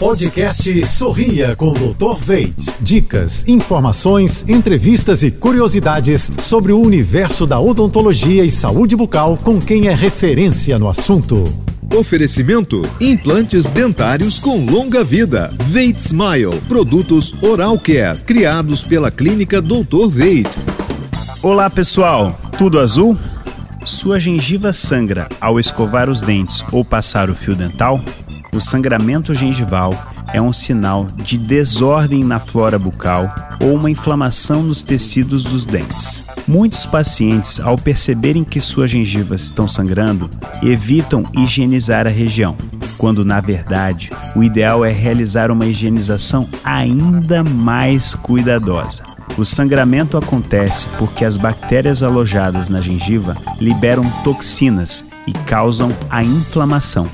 Podcast Sorria com Dr. Veit. Dicas, informações, entrevistas e curiosidades sobre o universo da odontologia e saúde bucal com quem é referência no assunto. Oferecimento: implantes dentários com longa vida. Veit Smile, produtos Oral Care, criados pela clínica Dr. Veit. Olá, pessoal. Tudo azul? Sua gengiva sangra ao escovar os dentes ou passar o fio dental? O sangramento gengival é um sinal de desordem na flora bucal ou uma inflamação nos tecidos dos dentes. Muitos pacientes, ao perceberem que suas gengivas estão sangrando, evitam higienizar a região, quando na verdade o ideal é realizar uma higienização ainda mais cuidadosa. O sangramento acontece porque as bactérias alojadas na gengiva liberam toxinas e causam a inflamação.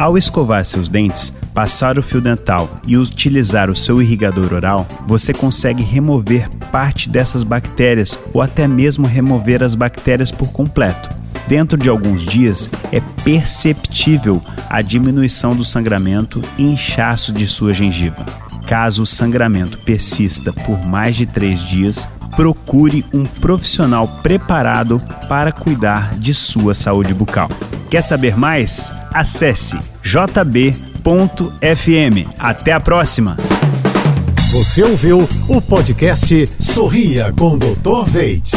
Ao escovar seus dentes, passar o fio dental e utilizar o seu irrigador oral, você consegue remover parte dessas bactérias ou até mesmo remover as bactérias por completo. Dentro de alguns dias, é perceptível a diminuição do sangramento e inchaço de sua gengiva. Caso o sangramento persista por mais de três dias, procure um profissional preparado para cuidar de sua saúde bucal. Quer saber mais? Acesse jb.fm. Até a próxima! Você ouviu o podcast Sorria com Dr. Veit.